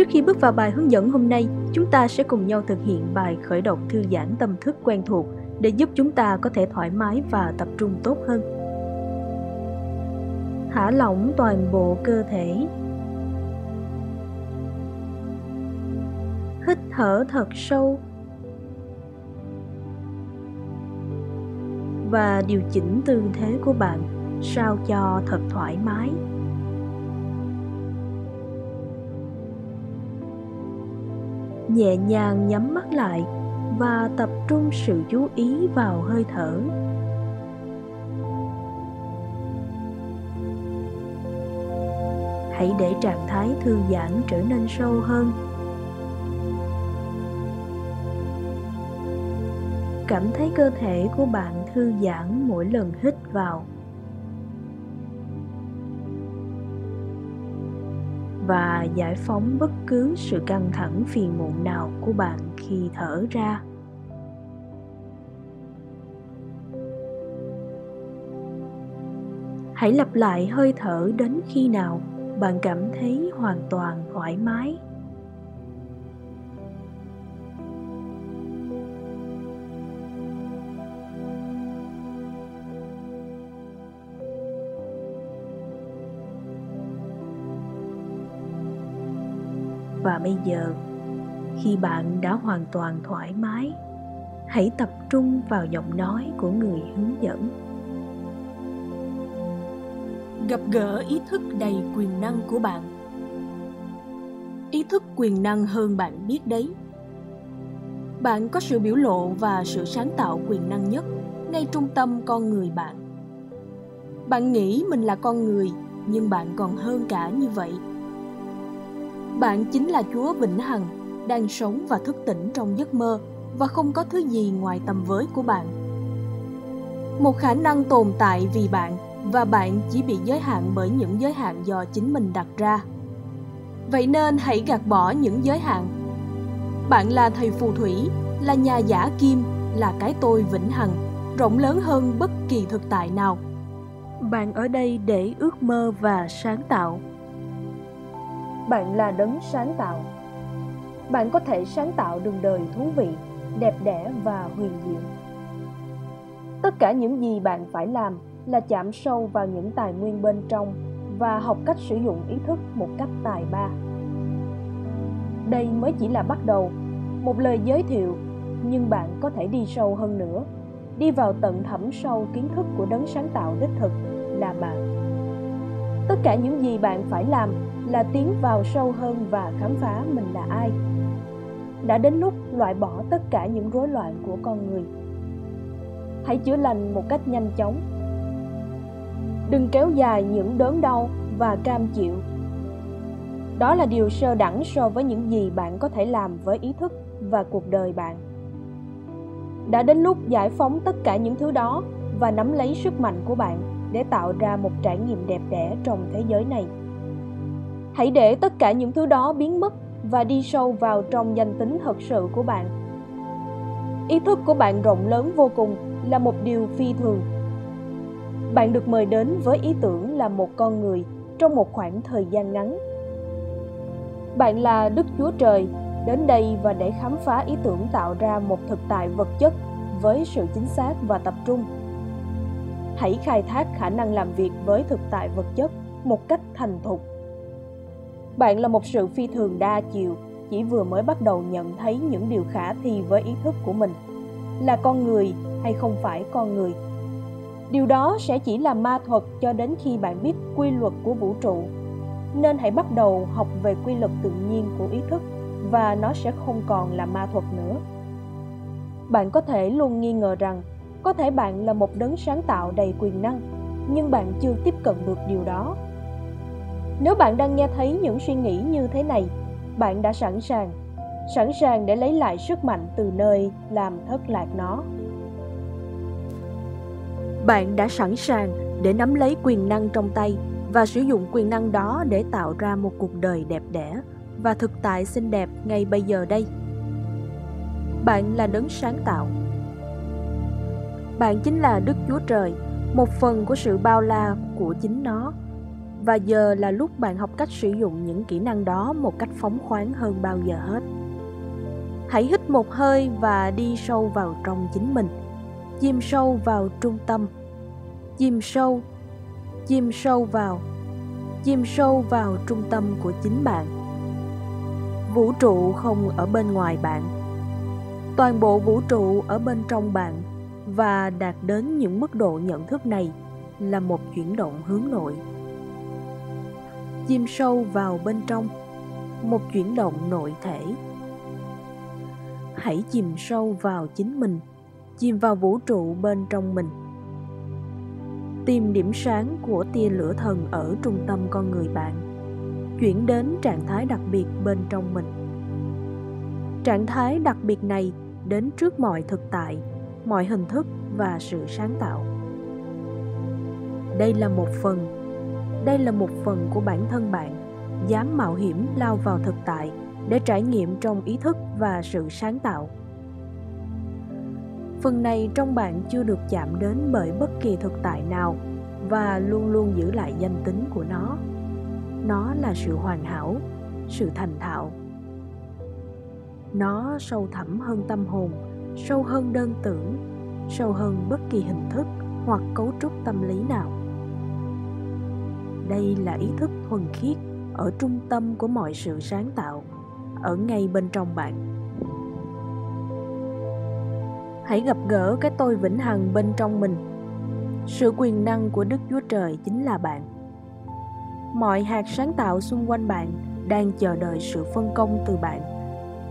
Trước khi bước vào bài hướng dẫn hôm nay, chúng ta sẽ cùng nhau thực hiện bài khởi động thư giãn tâm thức quen thuộc để giúp chúng ta có thể thoải mái và tập trung tốt hơn. Thả lỏng toàn bộ cơ thể. Hít thở thật sâu và điều chỉnh tư thế của bạn sao cho thật thoải mái nhẹ nhàng nhắm mắt lại và tập trung sự chú ý vào hơi thở. Hãy để trạng thái thư giãn trở nên sâu hơn. Cảm thấy cơ thể của bạn thư giãn mỗi lần hít vào. Và giải phóng bất cứ sự căng thẳng phiền muộn nào của bạn khi thở ra. Hãy lặp lại hơi thở đến khi nào bạn cảm thấy hoàn toàn thoải mái. Và bây giờ, khi bạn đã hoàn toàn thoải mái, hãy tập trung vào giọng nói của người hướng dẫn. Gặp gỡ ý thức đầy quyền năng của bạn. Ý thức quyền năng hơn bạn biết đấy. Bạn có sự biểu lộ và sự sáng tạo quyền năng nhất ngay trung tâm con người bạn. Bạn nghĩ mình là con người, nhưng bạn còn hơn cả như vậy bạn chính là Chúa Vĩnh Hằng, đang sống và thức tỉnh trong giấc mơ và không có thứ gì ngoài tầm với của bạn. Một khả năng tồn tại vì bạn và bạn chỉ bị giới hạn bởi những giới hạn do chính mình đặt ra. Vậy nên hãy gạt bỏ những giới hạn. Bạn là thầy phù thủy, là nhà giả kim, là cái tôi vĩnh hằng, rộng lớn hơn bất kỳ thực tại nào. Bạn ở đây để ước mơ và sáng tạo bạn là đấng sáng tạo. Bạn có thể sáng tạo đường đời thú vị, đẹp đẽ và huyền diệu. Tất cả những gì bạn phải làm là chạm sâu vào những tài nguyên bên trong và học cách sử dụng ý thức một cách tài ba. Đây mới chỉ là bắt đầu, một lời giới thiệu, nhưng bạn có thể đi sâu hơn nữa, đi vào tận thẳm sâu kiến thức của đấng sáng tạo đích thực là bạn. Tất cả những gì bạn phải làm là tiến vào sâu hơn và khám phá mình là ai. Đã đến lúc loại bỏ tất cả những rối loạn của con người. Hãy chữa lành một cách nhanh chóng. Đừng kéo dài những đớn đau và cam chịu. Đó là điều sơ đẳng so với những gì bạn có thể làm với ý thức và cuộc đời bạn. Đã đến lúc giải phóng tất cả những thứ đó và nắm lấy sức mạnh của bạn để tạo ra một trải nghiệm đẹp đẽ trong thế giới này hãy để tất cả những thứ đó biến mất và đi sâu vào trong danh tính thật sự của bạn. Ý thức của bạn rộng lớn vô cùng là một điều phi thường. Bạn được mời đến với ý tưởng là một con người trong một khoảng thời gian ngắn. Bạn là đức chúa trời, đến đây và để khám phá ý tưởng tạo ra một thực tại vật chất với sự chính xác và tập trung. Hãy khai thác khả năng làm việc với thực tại vật chất một cách thành thục bạn là một sự phi thường đa chiều, chỉ vừa mới bắt đầu nhận thấy những điều khả thi với ý thức của mình. Là con người hay không phải con người? Điều đó sẽ chỉ là ma thuật cho đến khi bạn biết quy luật của vũ trụ. Nên hãy bắt đầu học về quy luật tự nhiên của ý thức, và nó sẽ không còn là ma thuật nữa. Bạn có thể luôn nghi ngờ rằng, có thể bạn là một đấng sáng tạo đầy quyền năng, nhưng bạn chưa tiếp cận được điều đó nếu bạn đang nghe thấy những suy nghĩ như thế này, bạn đã sẵn sàng. Sẵn sàng để lấy lại sức mạnh từ nơi làm thất lạc nó. Bạn đã sẵn sàng để nắm lấy quyền năng trong tay và sử dụng quyền năng đó để tạo ra một cuộc đời đẹp đẽ và thực tại xinh đẹp ngay bây giờ đây. Bạn là đấng sáng tạo. Bạn chính là đức chúa trời, một phần của sự bao la của chính nó và giờ là lúc bạn học cách sử dụng những kỹ năng đó một cách phóng khoáng hơn bao giờ hết. Hãy hít một hơi và đi sâu vào trong chính mình. Chìm sâu vào trung tâm. Chìm sâu. Chìm sâu vào. Chìm sâu vào trung tâm của chính bạn. Vũ trụ không ở bên ngoài bạn. Toàn bộ vũ trụ ở bên trong bạn và đạt đến những mức độ nhận thức này là một chuyển động hướng nội chìm sâu vào bên trong, một chuyển động nội thể. Hãy chìm sâu vào chính mình, chìm vào vũ trụ bên trong mình. Tìm điểm sáng của tia lửa thần ở trung tâm con người bạn, chuyển đến trạng thái đặc biệt bên trong mình. Trạng thái đặc biệt này đến trước mọi thực tại, mọi hình thức và sự sáng tạo. Đây là một phần đây là một phần của bản thân bạn. Dám mạo hiểm lao vào thực tại để trải nghiệm trong ý thức và sự sáng tạo. Phần này trong bạn chưa được chạm đến bởi bất kỳ thực tại nào và luôn luôn giữ lại danh tính của nó. Nó là sự hoàn hảo, sự thành thạo. Nó sâu thẳm hơn tâm hồn, sâu hơn đơn tưởng sâu hơn bất kỳ hình thức hoặc cấu trúc tâm lý nào đây là ý thức thuần khiết ở trung tâm của mọi sự sáng tạo, ở ngay bên trong bạn. Hãy gặp gỡ cái tôi vĩnh hằng bên trong mình. Sự quyền năng của đức chúa trời chính là bạn. Mọi hạt sáng tạo xung quanh bạn đang chờ đợi sự phân công từ bạn,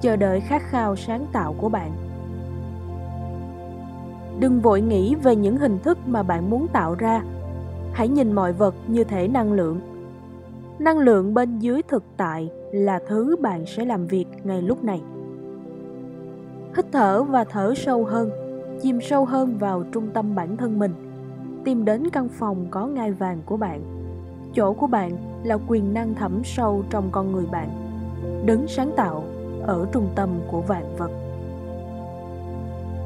chờ đợi khát khao sáng tạo của bạn. Đừng vội nghĩ về những hình thức mà bạn muốn tạo ra hãy nhìn mọi vật như thể năng lượng. Năng lượng bên dưới thực tại là thứ bạn sẽ làm việc ngay lúc này. Hít thở và thở sâu hơn, chìm sâu hơn vào trung tâm bản thân mình. Tìm đến căn phòng có ngai vàng của bạn. Chỗ của bạn là quyền năng thẳm sâu trong con người bạn. Đứng sáng tạo ở trung tâm của vạn vật.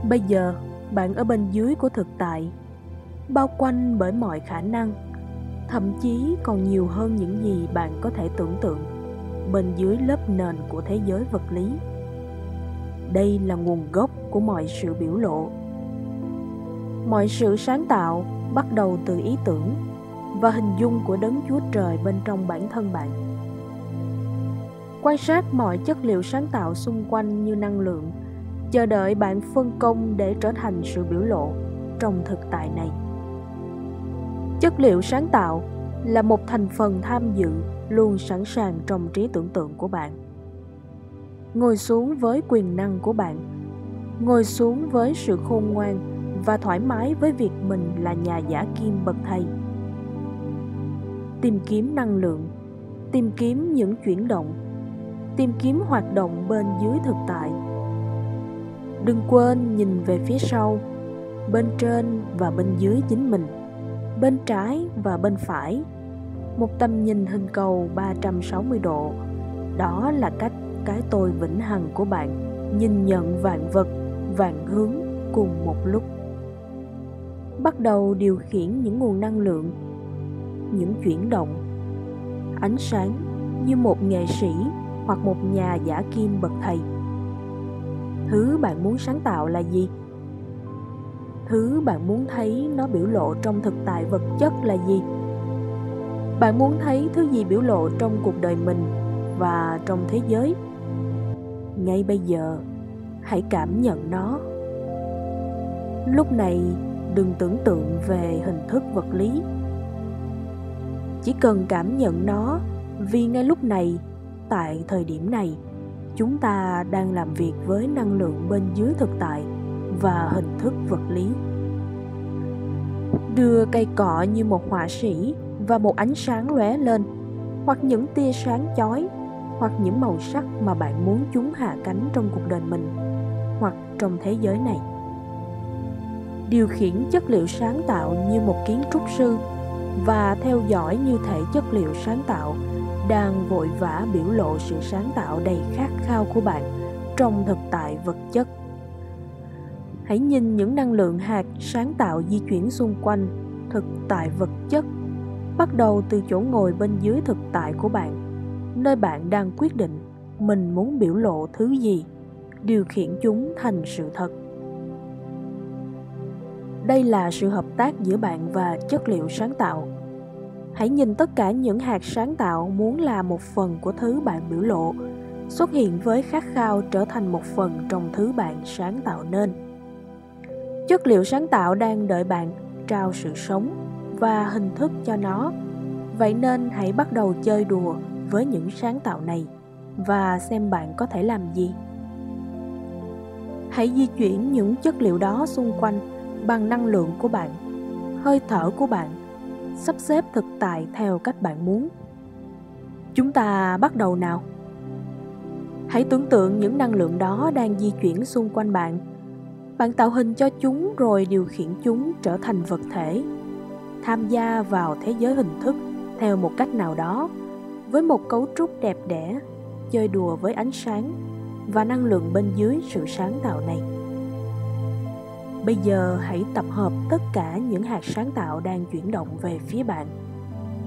Bây giờ, bạn ở bên dưới của thực tại bao quanh bởi mọi khả năng, thậm chí còn nhiều hơn những gì bạn có thể tưởng tượng bên dưới lớp nền của thế giới vật lý. Đây là nguồn gốc của mọi sự biểu lộ. Mọi sự sáng tạo bắt đầu từ ý tưởng và hình dung của đấng chúa trời bên trong bản thân bạn. Quan sát mọi chất liệu sáng tạo xung quanh như năng lượng, chờ đợi bạn phân công để trở thành sự biểu lộ trong thực tại này chất liệu sáng tạo là một thành phần tham dự luôn sẵn sàng trong trí tưởng tượng của bạn. Ngồi xuống với quyền năng của bạn, ngồi xuống với sự khôn ngoan và thoải mái với việc mình là nhà giả kim bậc thầy. Tìm kiếm năng lượng, tìm kiếm những chuyển động, tìm kiếm hoạt động bên dưới thực tại. Đừng quên nhìn về phía sau, bên trên và bên dưới chính mình bên trái và bên phải. Một tầm nhìn hình cầu 360 độ. Đó là cách cái tôi vĩnh hằng của bạn, nhìn nhận vạn vật, vạn hướng cùng một lúc. Bắt đầu điều khiển những nguồn năng lượng, những chuyển động. Ánh sáng như một nghệ sĩ hoặc một nhà giả kim bậc thầy. Thứ bạn muốn sáng tạo là gì? Thứ bạn muốn thấy nó biểu lộ trong thực tại vật chất là gì? Bạn muốn thấy thứ gì biểu lộ trong cuộc đời mình và trong thế giới? Ngay bây giờ, hãy cảm nhận nó. Lúc này, đừng tưởng tượng về hình thức vật lý. Chỉ cần cảm nhận nó, vì ngay lúc này, tại thời điểm này, chúng ta đang làm việc với năng lượng bên dưới thực tại và hình thức vật lý. Đưa cây cọ như một họa sĩ và một ánh sáng lóe lên, hoặc những tia sáng chói, hoặc những màu sắc mà bạn muốn chúng hạ cánh trong cuộc đời mình, hoặc trong thế giới này. Điều khiển chất liệu sáng tạo như một kiến trúc sư và theo dõi như thể chất liệu sáng tạo đang vội vã biểu lộ sự sáng tạo đầy khát khao của bạn trong thực tại vật chất hãy nhìn những năng lượng hạt sáng tạo di chuyển xung quanh thực tại vật chất. Bắt đầu từ chỗ ngồi bên dưới thực tại của bạn, nơi bạn đang quyết định mình muốn biểu lộ thứ gì, điều khiển chúng thành sự thật. Đây là sự hợp tác giữa bạn và chất liệu sáng tạo. Hãy nhìn tất cả những hạt sáng tạo muốn là một phần của thứ bạn biểu lộ, xuất hiện với khát khao trở thành một phần trong thứ bạn sáng tạo nên chất liệu sáng tạo đang đợi bạn trao sự sống và hình thức cho nó. Vậy nên hãy bắt đầu chơi đùa với những sáng tạo này và xem bạn có thể làm gì. Hãy di chuyển những chất liệu đó xung quanh bằng năng lượng của bạn, hơi thở của bạn, sắp xếp thực tại theo cách bạn muốn. Chúng ta bắt đầu nào. Hãy tưởng tượng những năng lượng đó đang di chuyển xung quanh bạn bạn tạo hình cho chúng rồi điều khiển chúng trở thành vật thể, tham gia vào thế giới hình thức theo một cách nào đó, với một cấu trúc đẹp đẽ, chơi đùa với ánh sáng và năng lượng bên dưới sự sáng tạo này. Bây giờ hãy tập hợp tất cả những hạt sáng tạo đang chuyển động về phía bạn,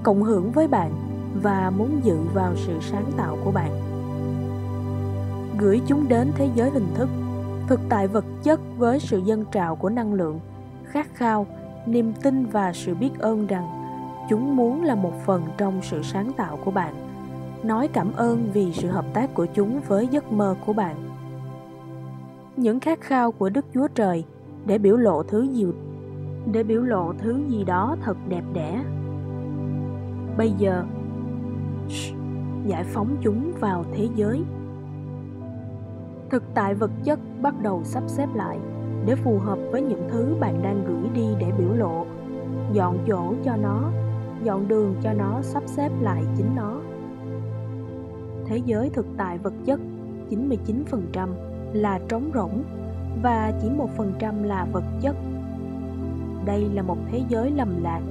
cộng hưởng với bạn và muốn dự vào sự sáng tạo của bạn. Gửi chúng đến thế giới hình thức thực tại vật chất với sự dân trào của năng lượng, khát khao, niềm tin và sự biết ơn rằng chúng muốn là một phần trong sự sáng tạo của bạn. Nói cảm ơn vì sự hợp tác của chúng với giấc mơ của bạn. Những khát khao của đức chúa trời để biểu lộ thứ gì, để biểu lộ thứ gì đó thật đẹp đẽ. Bây giờ giải phóng chúng vào thế giới thực tại vật chất bắt đầu sắp xếp lại để phù hợp với những thứ bạn đang gửi đi để biểu lộ. Dọn chỗ cho nó, dọn đường cho nó sắp xếp lại chính nó. Thế giới thực tại vật chất 99% là trống rỗng và chỉ một phần trăm là vật chất. Đây là một thế giới lầm lạc.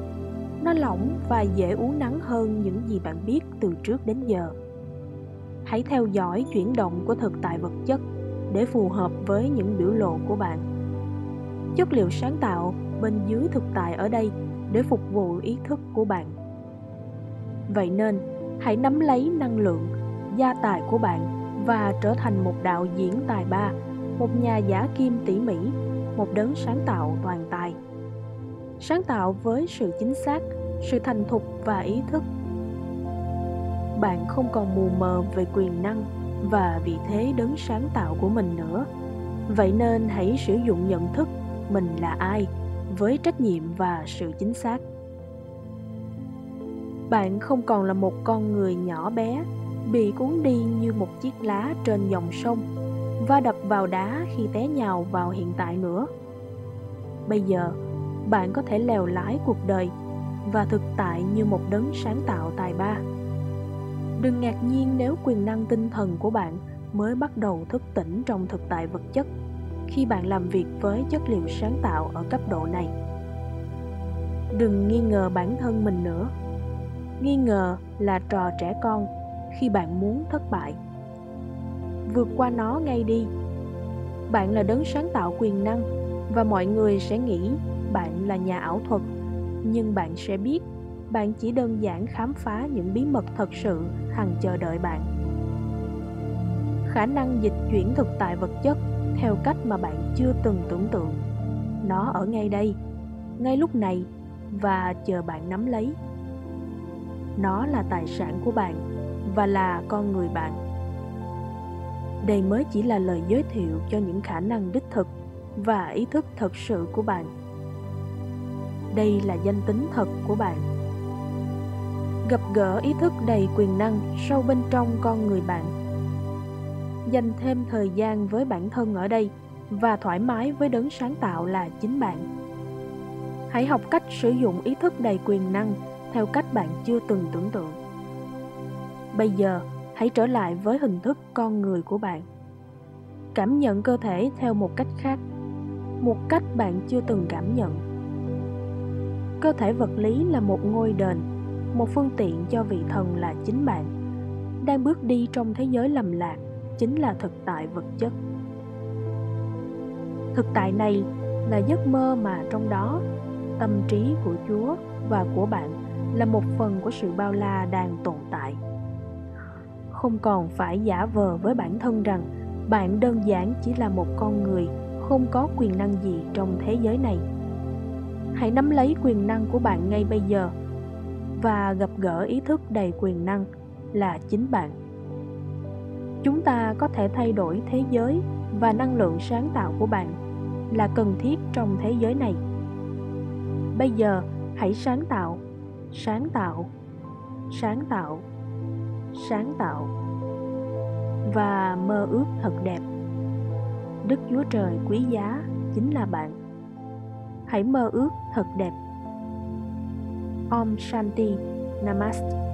Nó lỏng và dễ uốn nắng hơn những gì bạn biết từ trước đến giờ hãy theo dõi chuyển động của thực tại vật chất để phù hợp với những biểu lộ của bạn. Chất liệu sáng tạo bên dưới thực tại ở đây để phục vụ ý thức của bạn. Vậy nên, hãy nắm lấy năng lượng, gia tài của bạn và trở thành một đạo diễn tài ba, một nhà giả kim tỉ mỉ, một đấng sáng tạo toàn tài. Sáng tạo với sự chính xác, sự thành thục và ý thức bạn không còn mù mờ về quyền năng và vị thế đấng sáng tạo của mình nữa. Vậy nên hãy sử dụng nhận thức, mình là ai, với trách nhiệm và sự chính xác. Bạn không còn là một con người nhỏ bé, bị cuốn đi như một chiếc lá trên dòng sông và đập vào đá khi té nhào vào hiện tại nữa. Bây giờ, bạn có thể lèo lái cuộc đời và thực tại như một đấng sáng tạo tài ba đừng ngạc nhiên nếu quyền năng tinh thần của bạn mới bắt đầu thức tỉnh trong thực tại vật chất khi bạn làm việc với chất liệu sáng tạo ở cấp độ này. Đừng nghi ngờ bản thân mình nữa. Nghi ngờ là trò trẻ con khi bạn muốn thất bại. Vượt qua nó ngay đi. Bạn là đấng sáng tạo quyền năng và mọi người sẽ nghĩ bạn là nhà ảo thuật, nhưng bạn sẽ biết bạn chỉ đơn giản khám phá những bí mật thật sự, hằng chờ đợi bạn. Khả năng dịch chuyển thực tại vật chất, theo cách mà bạn chưa từng tưởng tượng. Nó ở ngay đây, ngay lúc này, và chờ bạn nắm lấy. Nó là tài sản của bạn, và là con người bạn. Đây mới chỉ là lời giới thiệu cho những khả năng đích thực và ý thức thật sự của bạn. Đây là danh tính thật của bạn gặp gỡ ý thức đầy quyền năng sâu bên trong con người bạn. Dành thêm thời gian với bản thân ở đây và thoải mái với đấng sáng tạo là chính bạn. Hãy học cách sử dụng ý thức đầy quyền năng theo cách bạn chưa từng tưởng tượng. Bây giờ, hãy trở lại với hình thức con người của bạn. Cảm nhận cơ thể theo một cách khác, một cách bạn chưa từng cảm nhận. Cơ thể vật lý là một ngôi đền một phương tiện cho vị thần là chính bạn. Đang bước đi trong thế giới lầm lạc, chính là thực tại vật chất. Thực tại này là giấc mơ mà trong đó, tâm trí của chúa và của bạn là một phần của sự bao la đang tồn tại. Không còn phải giả vờ với bản thân rằng bạn đơn giản chỉ là một con người không có quyền năng gì trong thế giới này. Hãy nắm lấy quyền năng của bạn ngay bây giờ và gặp gỡ ý thức đầy quyền năng là chính bạn. Chúng ta có thể thay đổi thế giới và năng lượng sáng tạo của bạn là cần thiết trong thế giới này. Bây giờ, hãy sáng tạo sáng tạo sáng tạo sáng tạo và mơ ước thật đẹp. Đức chúa trời quý giá chính là bạn. Hãy mơ ước thật đẹp om shanti. Namaste.